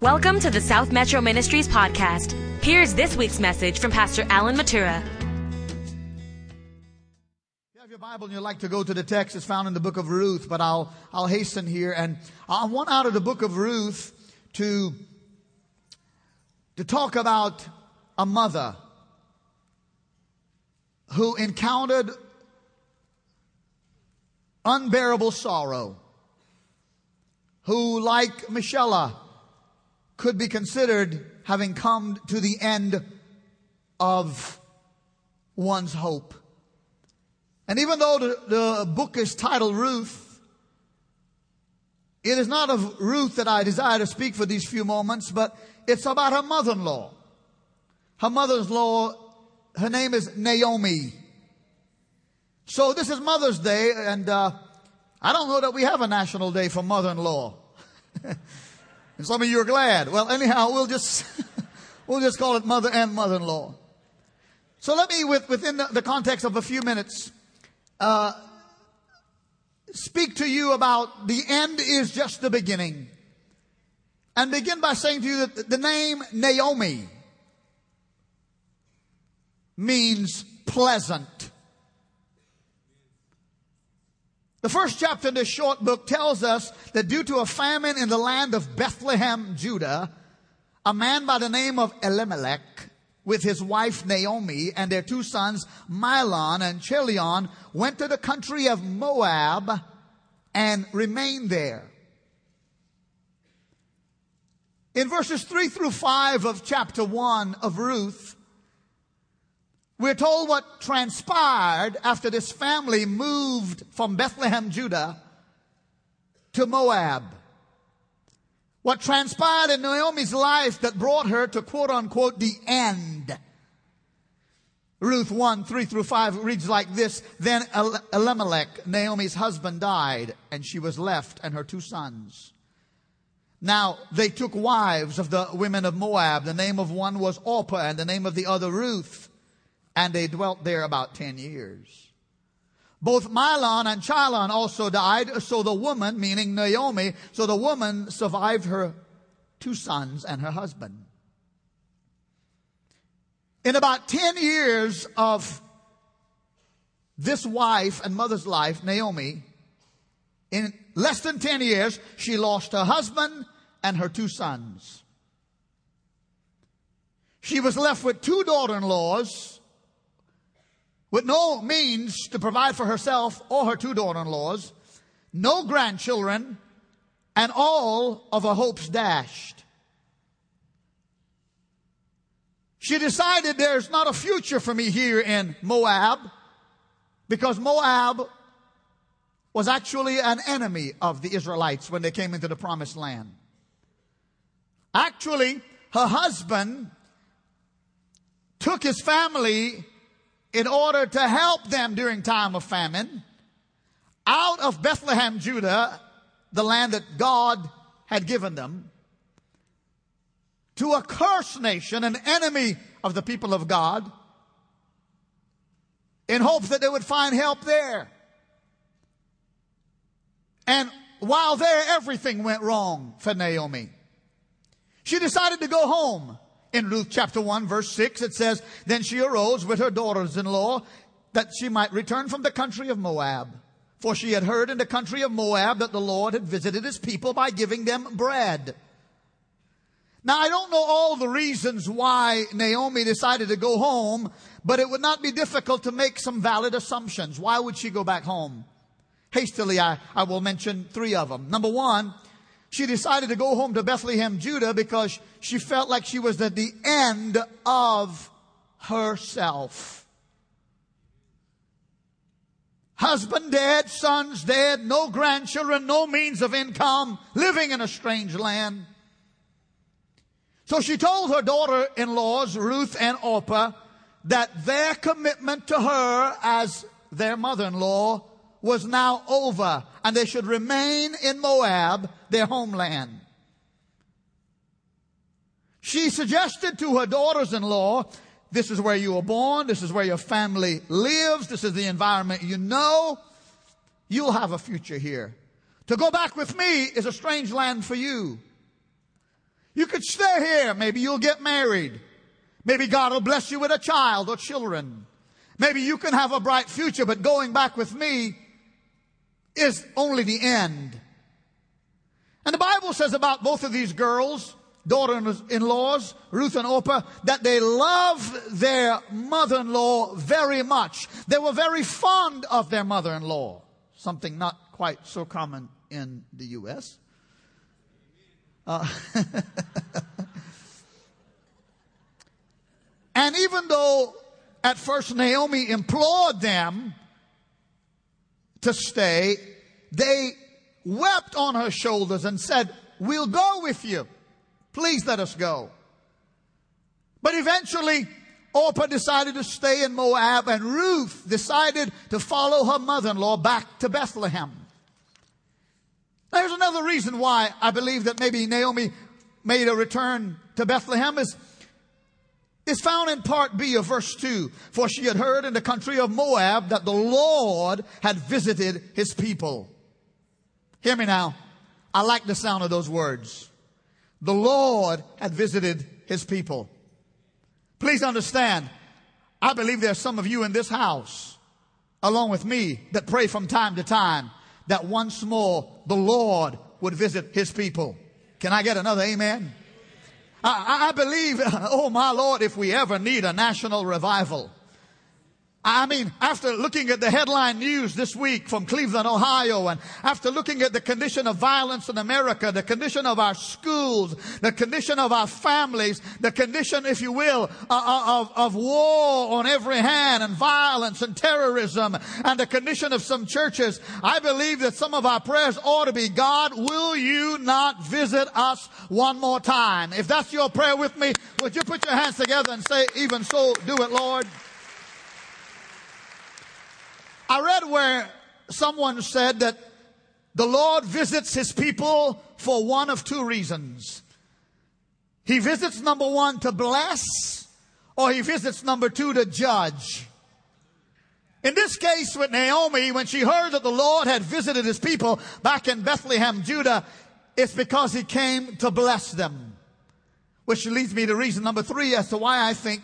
Welcome to the South Metro Ministries podcast. Here's this week's message from Pastor Alan Matura. If you have your Bible and you'd like to go to the text, it's found in the book of Ruth, but I'll, I'll hasten here. And I want out of the book of Ruth to, to talk about a mother who encountered unbearable sorrow, who, like Michelle, could be considered having come to the end of one's hope. And even though the, the book is titled Ruth, it is not of Ruth that I desire to speak for these few moments, but it's about her mother-in-law. Her mother-in-law, her name is Naomi. So this is Mother's Day, and uh, I don't know that we have a national day for mother-in-law. And some of you are glad. Well, anyhow, we'll just, we'll just call it mother and mother-in-law. So let me, with, within the, the context of a few minutes, uh, speak to you about the end is just the beginning. And begin by saying to you that the name Naomi means pleasant. The first chapter in this short book tells us that due to a famine in the land of Bethlehem, Judah, a man by the name of Elimelech with his wife Naomi and their two sons Mahlon and Chilion went to the country of Moab and remained there. In verses 3 through 5 of chapter 1 of Ruth, we're told what transpired after this family moved from Bethlehem, Judah to Moab. What transpired in Naomi's life that brought her to quote unquote the end. Ruth 1, 3 through 5 reads like this. Then Elimelech, Naomi's husband, died, and she was left and her two sons. Now, they took wives of the women of Moab. The name of one was Orpah, and the name of the other Ruth and they dwelt there about 10 years. Both Mahlon and Chilion also died, so the woman, meaning Naomi, so the woman survived her two sons and her husband. In about 10 years of this wife and mother's life, Naomi, in less than 10 years, she lost her husband and her two sons. She was left with two daughter-in-laws with no means to provide for herself or her two daughter-in-laws, no grandchildren, and all of her hopes dashed. She decided there's not a future for me here in Moab because Moab was actually an enemy of the Israelites when they came into the promised land. Actually, her husband took his family in order to help them during time of famine out of Bethlehem, Judah, the land that God had given them, to a cursed nation, an enemy of the people of God, in hopes that they would find help there. And while there, everything went wrong for Naomi. She decided to go home. In Ruth chapter 1 verse 6 it says, Then she arose with her daughters-in-law that she might return from the country of Moab. For she had heard in the country of Moab that the Lord had visited his people by giving them bread. Now I don't know all the reasons why Naomi decided to go home, but it would not be difficult to make some valid assumptions. Why would she go back home? Hastily, I, I will mention three of them. Number one, she decided to go home to Bethlehem, Judah because she felt like she was at the end of herself. Husband dead, sons dead, no grandchildren, no means of income, living in a strange land. So she told her daughter-in-laws, Ruth and Orpah, that their commitment to her as their mother-in-law was now over and they should remain in Moab, their homeland. She suggested to her daughters-in-law, this is where you were born, this is where your family lives, this is the environment you know, you'll have a future here. To go back with me is a strange land for you. You could stay here. Maybe you'll get married. Maybe God will bless you with a child or children. Maybe you can have a bright future, but going back with me is only the end. And the Bible says about both of these girls, daughter-in-laws, Ruth and Orpah, that they loved their mother-in-law very much. They were very fond of their mother-in-law. Something not quite so common in the U.S. Uh, and even though at first Naomi implored them to stay, they wept on her shoulders and said, We'll go with you. Please let us go. But eventually, Orpah decided to stay in Moab and Ruth decided to follow her mother-in-law back to Bethlehem. There's another reason why I believe that maybe Naomi made a return to Bethlehem is, is found in part B of verse 2. For she had heard in the country of Moab that the Lord had visited his people. Hear me now. I like the sound of those words. The Lord had visited his people. Please understand, I believe there's some of you in this house, along with me, that pray from time to time that once more the Lord would visit his people. Can I get another amen? I, I believe, oh my Lord, if we ever need a national revival, I mean, after looking at the headline news this week from Cleveland, Ohio, and after looking at the condition of violence in America, the condition of our schools, the condition of our families, the condition, if you will, of, of war on every hand and violence and terrorism and the condition of some churches, I believe that some of our prayers ought to be, God, will you not visit us one more time? If that's your prayer with me, would you put your hands together and say, even so, do it, Lord? I read where someone said that the Lord visits his people for one of two reasons. He visits number one to bless, or he visits number two to judge. In this case with Naomi, when she heard that the Lord had visited his people back in Bethlehem, Judah, it's because he came to bless them. Which leads me to reason number three as to why I think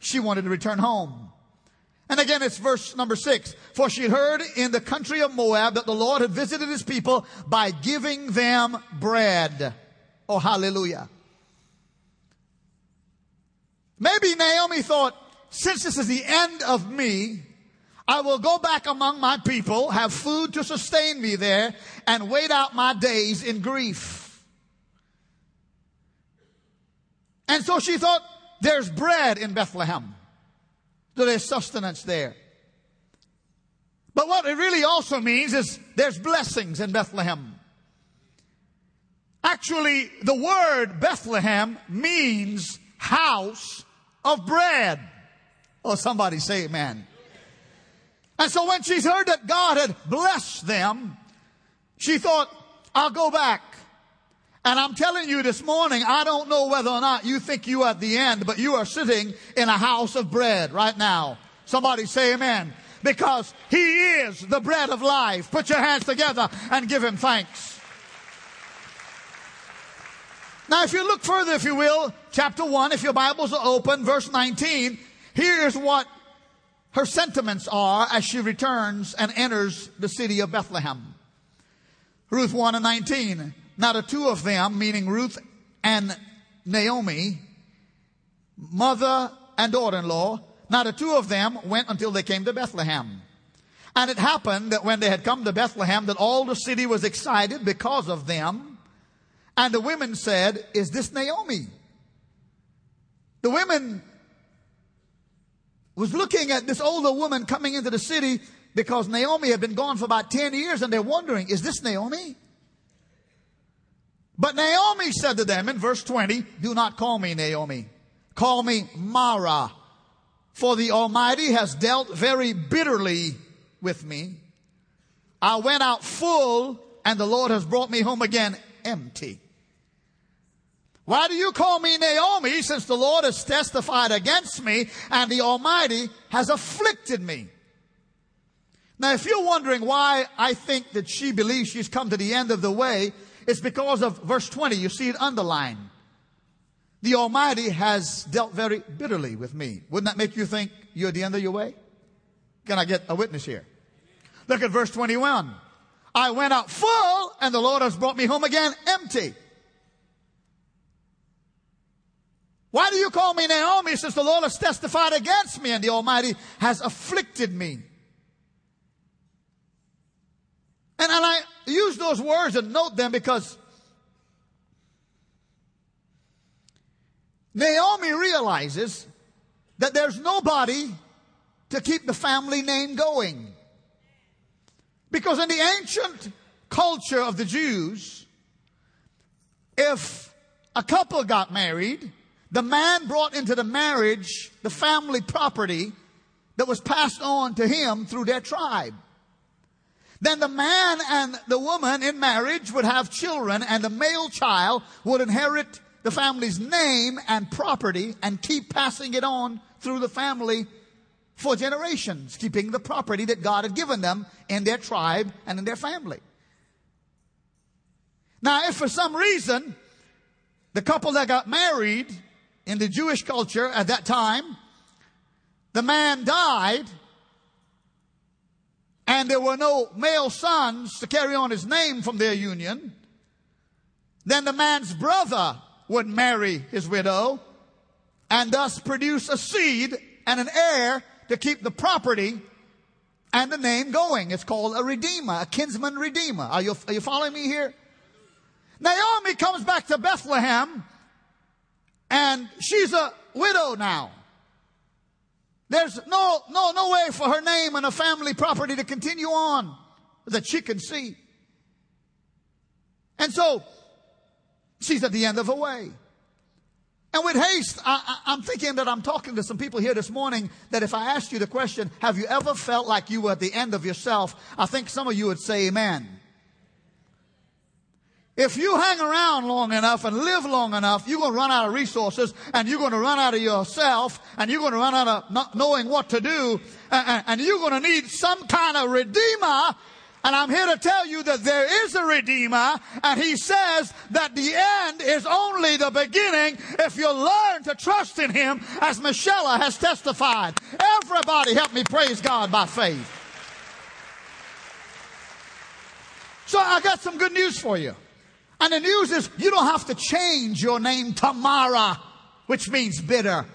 she wanted to return home. And again, it's verse number six. For she heard in the country of Moab that the Lord had visited his people by giving them bread. Oh, hallelujah. Maybe Naomi thought, since this is the end of me, I will go back among my people, have food to sustain me there, and wait out my days in grief. And so she thought, there's bread in Bethlehem there's sustenance there. But what it really also means is there's blessings in Bethlehem. Actually, the word Bethlehem means house of bread. Oh, somebody say amen. And so when she's heard that God had blessed them, she thought, I'll go back. And I'm telling you this morning, I don't know whether or not you think you are at the end, but you are sitting in a house of bread right now. Somebody say amen. Because he is the bread of life. Put your hands together and give him thanks. Now, if you look further, if you will, chapter 1, if your Bibles are open, verse 19, here's what her sentiments are as she returns and enters the city of Bethlehem. Ruth 1 and 19. Now the two of them, meaning Ruth and Naomi, mother and daughter-in-law, now the two of them went until they came to Bethlehem. And it happened that when they had come to Bethlehem, that all the city was excited because of them. And the women said, is this Naomi? The women was looking at this older woman coming into the city because Naomi had been gone for about 10 years and they're wondering, is this Naomi? But Naomi said to them in verse 20, do not call me Naomi. Call me Mara. For the Almighty has dealt very bitterly with me. I went out full and the Lord has brought me home again empty. Why do you call me Naomi since the Lord has testified against me and the Almighty has afflicted me? Now, if you're wondering why I think that she believes she's come to the end of the way, it's because of verse 20. You see it underlined. the Almighty has dealt very bitterly with me. Wouldn't that make you think you're at the end of your way? Can I get a witness here? Look at verse 21. I went out full and the Lord has brought me home again empty. Why do you call me Naomi since the Lord has testified against me and the Almighty has afflicted me? And, and I use those words and note them because Naomi realizes that there's nobody to keep the family name going. Because in the ancient culture of the Jews, if a couple got married, the man brought into the marriage the family property that was passed on to him through their tribe. Then the man and the woman in marriage would have children and the male child would inherit the family's name and property and keep passing it on through the family for generations, keeping the property that God had given them in their tribe and in their family. Now, if for some reason the couple that got married in the Jewish culture at that time, the man died and there were no male sons to carry on his name from their union, then the man's brother would marry his widow and thus produce a seed and an heir to keep the property and the name going. It's called a redeemer, a kinsman redeemer. Are you, are you following me here? Naomi comes back to Bethlehem and she's a widow now. There's no, no, no way for her name and her family property to continue on that she can see. And so she's at the end of her way. And with haste, I, am thinking that I'm talking to some people here this morning that if I asked you the question, have you ever felt like you were at the end of yourself? I think some of you would say amen. If you hang around long enough and live long enough, you're going to run out of resources and you're going to run out of yourself and you're going to run out of not knowing what to do and, you're going to need some kind of redeemer and I'm here to tell you that there is a Redeemer, and He says that the end is only the beginning if you learn to trust in Him, as Michelle has testified. Everybody help me praise God by faith. So I got some good news for you. And the news is you don't have to change your name to Mara, which means bitter.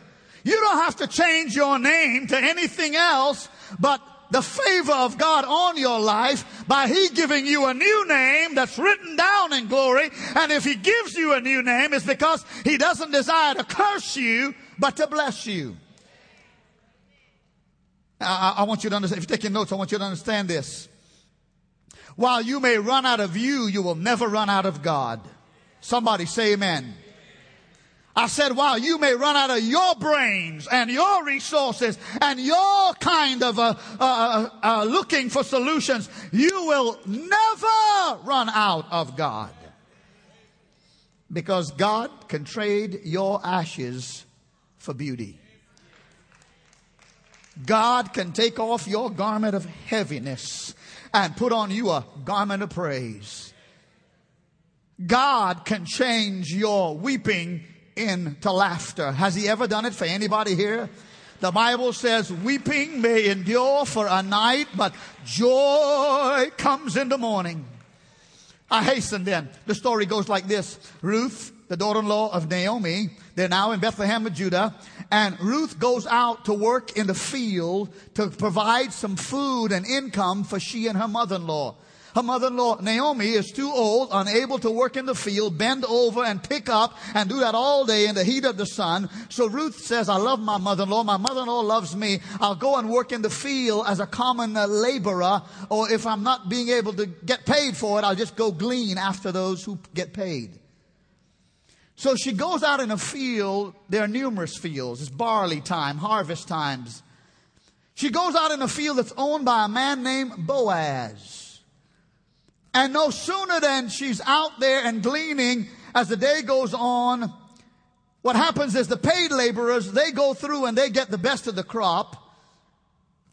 You don't have to change your name to anything else but the favor of God on your life by He giving you a new name that's written down in glory. And if He gives you a new name, it's because He doesn't desire to curse you, but to bless you. I, I want you to understand, if you're taking notes, I want you to understand this. While you may run out of you, you will never run out of God. Somebody say amen. I said, wow, you may run out of your brains and your resources and your kind of uh, uh, uh, uh, looking for solutions. You will never run out of God. Because God can trade your ashes for beauty. God can take off your garment of heaviness and put on you a garment of praise. God can change your weeping into laughter. Has he ever done it for anybody here? The Bible says weeping may endure for a night, but joy comes in the morning. I hasten then. The story goes like this. Ruth, the daughter-in-law of Naomi, they're now in Bethlehem of Judah, and Ruth goes out to work in the field to provide some food and income for she and her mother-in-law. Her mother-in-law, Naomi, is too old, unable to work in the field, bend over and pick up and do that all day in the heat of the sun. So Ruth says, I love my mother-in-law. My mother-in-law loves me. I'll go and work in the field as a common uh, laborer. Or if I'm not being able to get paid for it, I'll just go glean after those who get paid. So she goes out in a field. There are numerous fields. It's barley time, harvest times. She goes out in a field that's owned by a man named Boaz. And no sooner than she's out there and gleaning as the day goes on, what happens is the paid laborers, they go through and they get the best of the crop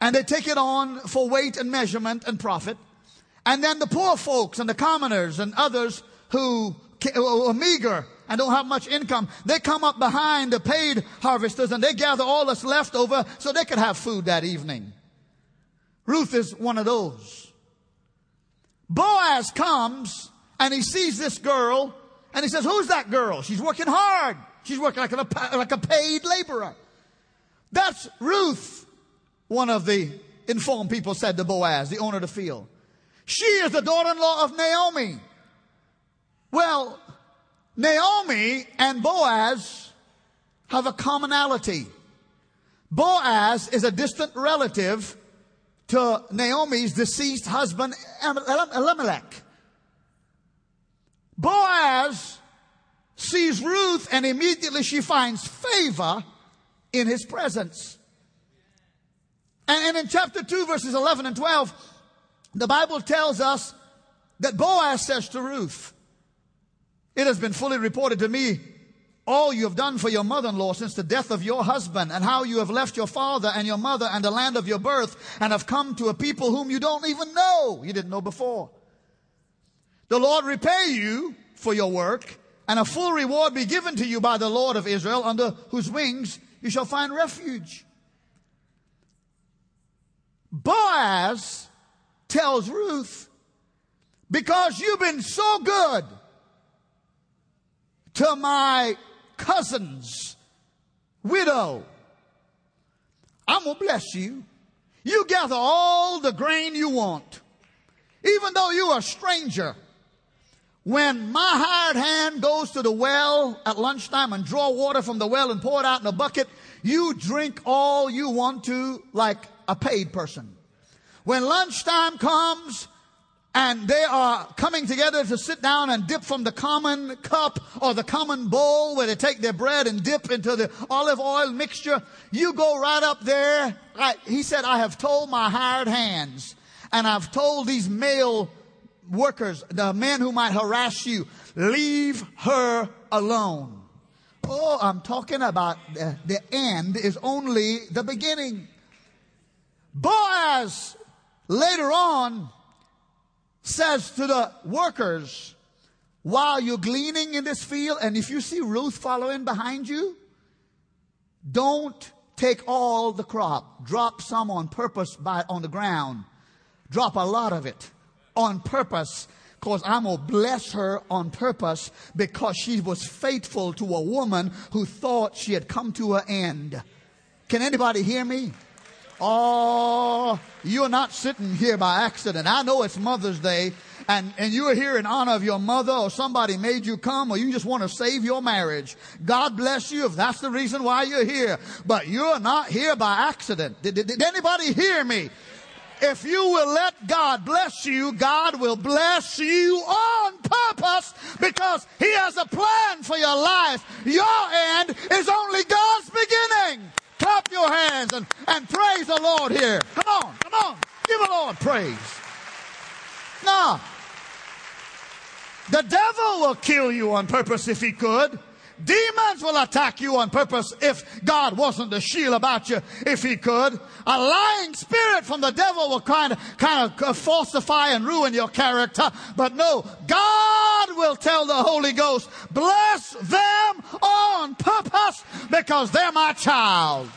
and they take it on for weight and measurement and profit. And then the poor folks and the commoners and others who are meager and don't have much income. They come up behind the paid harvesters and they gather all that's left over so they could have food that evening. Ruth is one of those. Boaz comes and he sees this girl and he says, who's that girl? She's working hard. She's working like a, like a paid laborer. That's Ruth, one of the informed people said to Boaz, the owner of the field. She is the daughter-in-law of Naomi. Well, Naomi and Boaz have a commonality. Boaz is a distant relative to Naomi's deceased husband, Elimelech. Boaz sees Ruth and immediately she finds favor in his presence. And, in chapter 2, verses 11 and 12, the Bible tells us that Boaz says to Ruth, It has been fully reported to me all you have done for your mother-in-law since the death of your husband and how you have left your father and your mother and the land of your birth and have come to a people whom you don't even know. You didn't know before. The Lord repay you for your work and a full reward be given to you by the Lord of Israel under whose wings you shall find refuge. Boaz tells Ruth, because you've been so good to my cousin's widow, I'm going to bless you. You gather all the grain you want, even though you're a stranger. When my hired hand goes to the well at lunchtime and draw water from the well and pour it out in a bucket, you drink all you want to like a paid person. When lunchtime comes and they are coming together to sit down and dip from the common cup or the common bowl where they take their bread and dip into the olive oil mixture, you go right up there. I, he said, I have told my hired hands and I've told these male workers, the men who might harass you, leave her alone. Oh, I'm talking about the, the end is only the beginning. Boaz later on says to the workers, while you're gleaning in this field, and if you see Ruth following behind you, don't take all the crop. Drop some on purpose by, on the ground. Drop a lot of it on purpose because I'm going to bless her on purpose because she was faithful to a woman who thought she had come to her end. Can anybody hear me? Oh, you're not sitting here by accident. I know it's Mother's Day and, and you're here in honor of your mother or somebody made you come or you just want to save your marriage. God bless you if that's the reason why you're here. But you're not here by accident. Did, did, did anybody hear me? If you will let God bless you, God will bless you on purpose because He has a plan for your life. Your end is only God's beginning. Hands and, praise the Lord here. Come on, come on. Give the Lord praise. Now, the devil will kill you on purpose if he could. Demons will attack you on purpose if God wasn't the shield about you, if he could. A lying spirit from the devil will kind of, kind of uh, falsify and ruin your character. But no, God will tell the Holy Ghost, bless them on purpose because they're my child.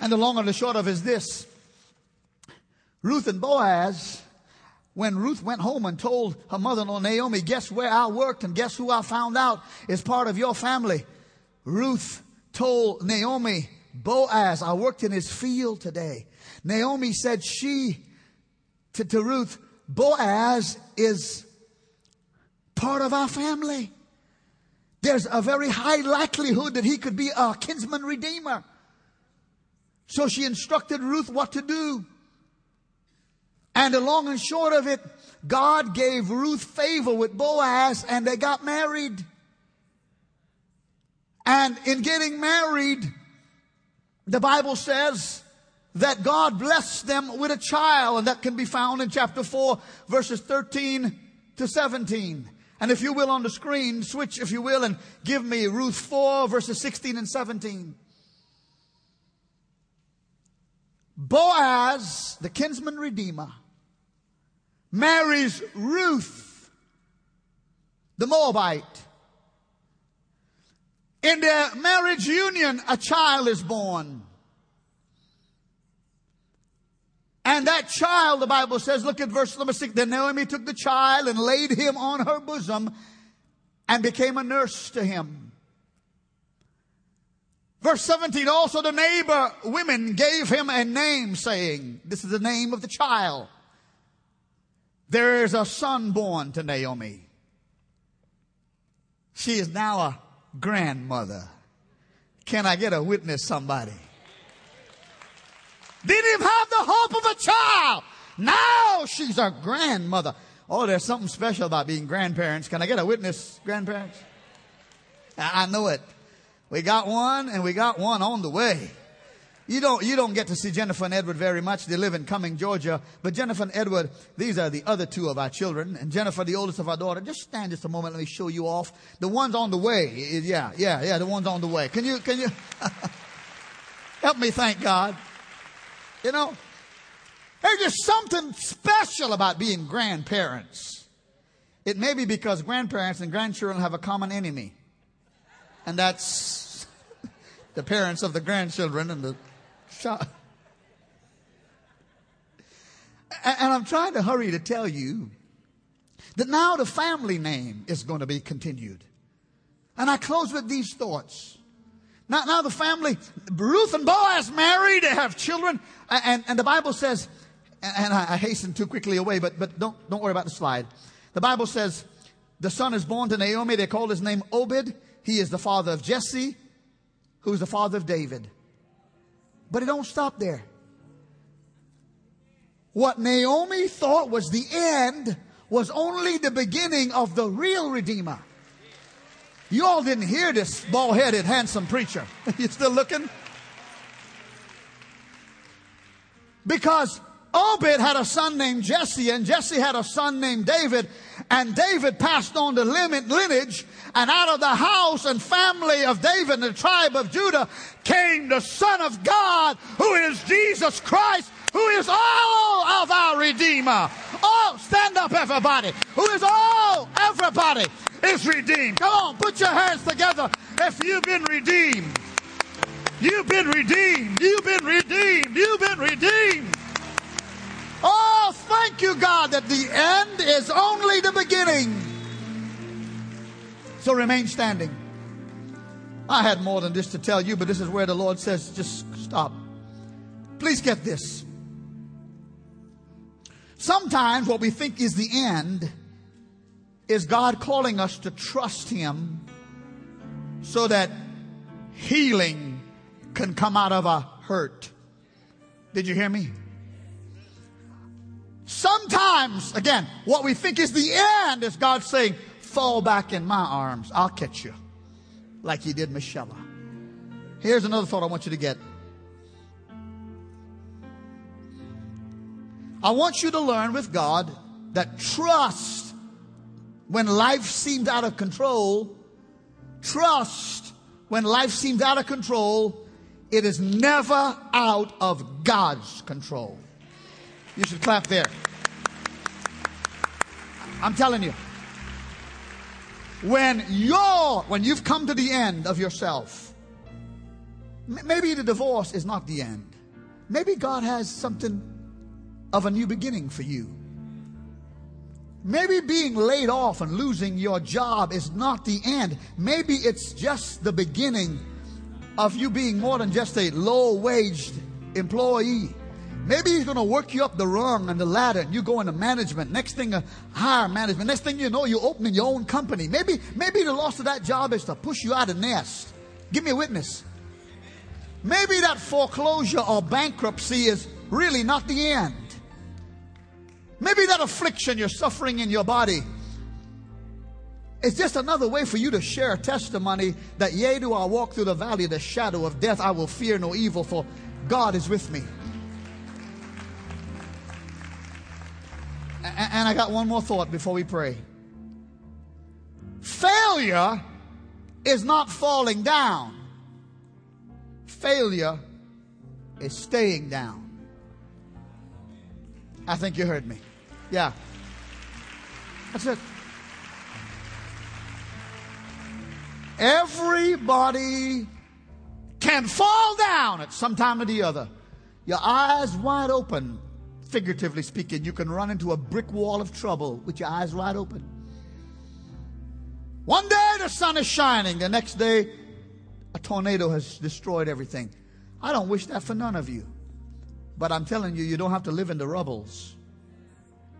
And the long and the short of is this. Ruth and Boaz when Ruth went home and told her mother-in-law Naomi, guess where I worked and guess who I found out is part of your family. Ruth told Naomi, Boaz, I worked in his field today. Naomi said she to, to Ruth, Boaz is part of our family. There's a very high likelihood that he could be a kinsman redeemer. So she instructed Ruth what to do. And the long and short of it, God gave Ruth favor with Boaz and they got married. And in getting married, the Bible says that God blessed them with a child and that can be found in chapter 4 verses 13 to 17. And if you will on the screen, switch if you will and give me Ruth 4 verses 16 and 17. Boaz, the kinsman redeemer, marries Ruth, the Moabite. In their marriage union, a child is born. And that child, the Bible says, look at verse number six. Then Naomi took the child and laid him on her bosom and became a nurse to him. Verse 17, also the neighbor women gave him a name saying, this is the name of the child. There is a son born to Naomi. She is now a grandmother. Can I get a witness, somebody? Didn't even have the hope of a child. Now she's a grandmother. Oh, there's something special about being grandparents. Can I get a witness, grandparents? I know it. We got one and we got one on the way. You don't, you don't get to see Jennifer and Edward very much. They live in Cumming, Georgia. But Jennifer and Edward, these are the other two of our children. And Jennifer, the oldest of our daughter, just stand just a moment. Let me show you off. The one's on the way. Yeah, yeah, yeah, the one's on the way. Can you, can you help me thank God? You know, there's just something special about being grandparents. It may be because grandparents and grandchildren have a common enemy. And that's the parents of the grandchildren and the child. And I'm trying to hurry to tell you that now the family name is going to be continued. And I close with these thoughts. Now, now the family, Ruth and Boaz married, they have children, and, and the Bible says, and I, hasten too quickly away, but, but don't, don't worry about the slide. The Bible says, the son is born to Naomi. They call his name Obed. He is the father of Jesse, who's the father of David. But it don't stop there. What Naomi thought was the end was only the beginning of the real Redeemer. You all didn't hear this bald headed, handsome preacher. you still looking? Because Obed had a son named Jesse, and Jesse had a son named David, and David passed on the lineage, and out of the house and family of David and the tribe of Judah came the Son of God, who is Jesus Christ, who is all of our Redeemer. Oh, stand up, everybody. Who is all, everybody is redeemed. Come on, put your hands together if you've been redeemed. You've been redeemed. You've been redeemed. You've been redeemed. Oh, thank you, God, that the end is only the beginning. So remain standing. I had more than this to tell you, but this is where the Lord says, just stop. Please get this. Sometimes what we think is the end is God calling us to trust Him so that healing can come out of a hurt. Did you hear me? Sometimes, again, what we think is the end is God saying, fall back in my arms. I'll catch you. Like he did Michelle. Here's another thought I want you to get. I want you to learn with God that trust when life seems out of control, trust when life seems out of control, it is never out of God's control. You should clap there. I'm telling you. When you're, when you've come to the end of yourself, maybe the divorce is not the end. Maybe God has something of a new beginning for you. Maybe being laid off and losing your job is not the end. Maybe it's just the beginning of you being more than just a low waged employee. Maybe he's going to work you up the rung and the ladder and you go into management. Next thing, uh, higher management. Next thing you know, you're opening your own company. Maybe, maybe the loss of that job is to push you out of nest. Give me a witness. Maybe that foreclosure or bankruptcy is really not the end. Maybe that affliction you're suffering in your body is just another way for you to share testimony that, yea, do I walk through the valley of the shadow of death, I will fear no evil, for God is with me. And I got one more thought before we pray. Failure is not falling down. Failure is staying down. I think you heard me. Yeah. That's it. Everybody can fall down at some time or the other. Your eyes wide open, figuratively speaking, you can run into a brick wall of trouble with your eyes wide open. One day the sun is shining, the next day a tornado has destroyed everything. I don't wish that for none of you. But I'm telling you, you don't have to live in the rubbles.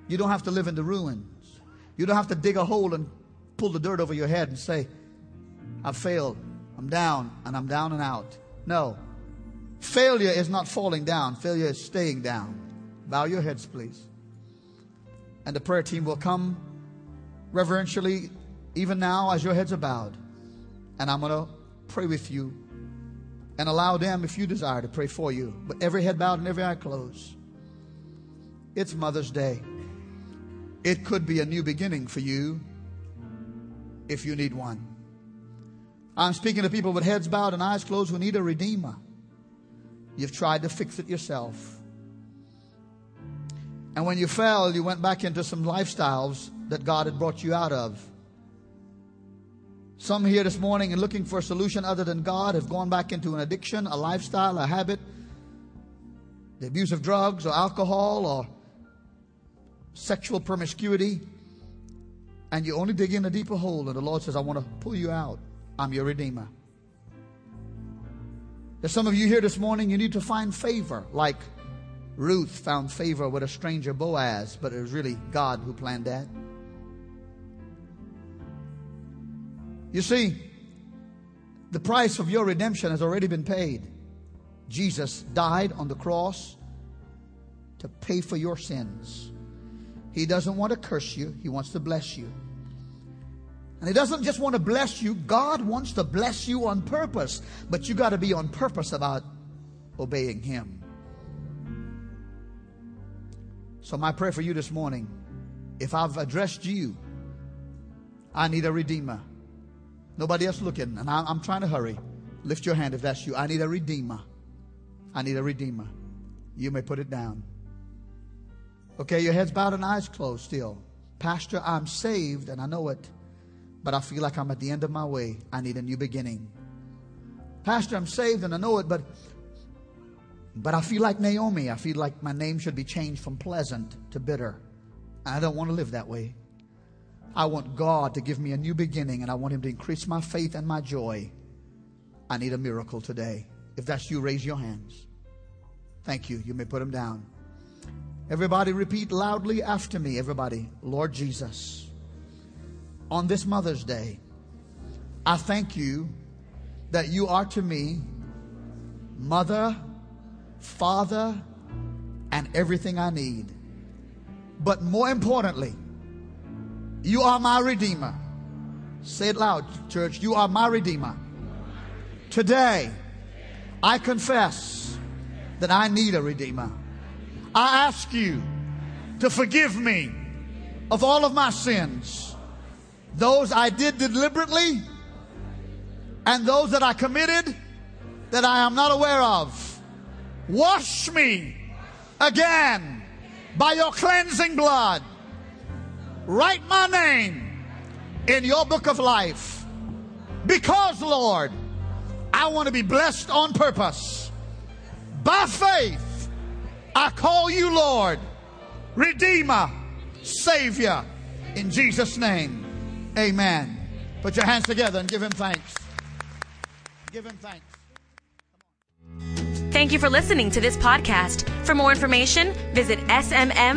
You don't have to live in the ruins. You don't have to dig a hole and pull the dirt over your head and say, I've failed. I'm down and I'm down and out. No. Failure is not falling down, failure is staying down. Bow your heads, please. And the prayer team will come reverentially, even now, as your heads are bowed. And I'm going to pray with you and allow them, if you desire, to pray for you. But every head bowed and every eye closed. It's Mother's Day. It could be a new beginning for you if you need one. I'm speaking to people with heads bowed and eyes closed who need a redeemer. You've tried to fix it yourself. And when you fell, you went back into some lifestyles that God had brought you out of. Some here this morning and looking for a solution other than God have gone back into an addiction, a lifestyle, a habit, the abuse of drugs or alcohol or sexual promiscuity. And you only dig in a deeper hole, and the Lord says, I want to pull you out. I'm your Redeemer. There's some of you here this morning, you need to find favor, like Ruth found favor with a stranger Boaz, but it was really God who planned that. You see, the price of your redemption has already been paid. Jesus died on the cross to pay for your sins. He doesn't want to curse you, He wants to bless you. And He doesn't just want to bless you, God wants to bless you on purpose. But you got to be on purpose about obeying Him. So, my prayer for you this morning if I've addressed you, I need a redeemer. Nobody else looking, and I'm trying to hurry. Lift your hand if that's you. I need a redeemer. I need a redeemer. You may put it down. Okay, your head's bowed and eyes closed still. Pastor, I'm saved and I know it, but I feel like I'm at the end of my way. I need a new beginning. Pastor, I'm saved and I know it, but but I feel like Naomi. I feel like my name should be changed from pleasant to bitter. I don't want to live that way. I want God to give me a new beginning and I want Him to increase my faith and my joy. I need a miracle today. If that's you, raise your hands. Thank you. You may put them down. Everybody repeat loudly after me. Everybody, Lord Jesus, on this Mother's Day, I thank you that you are to me mother, father, and everything I need. But more importantly, you are my Redeemer. Say it loud, church. You are my Redeemer. Today, I confess that I need a Redeemer. I ask you to forgive me of all of my sins, those I did deliberately and those that I committed that I am not aware of. Wash me again by your cleansing blood. Write my name in your book of life. Because, Lord, I want to be blessed on purpose. By faith, I call you Lord, Redeemer, Savior, in Jesus' name. Amen. Put your hands together and give him thanks. Give him thanks. Thank you for listening to this podcast. For more information, visit smmcog.com.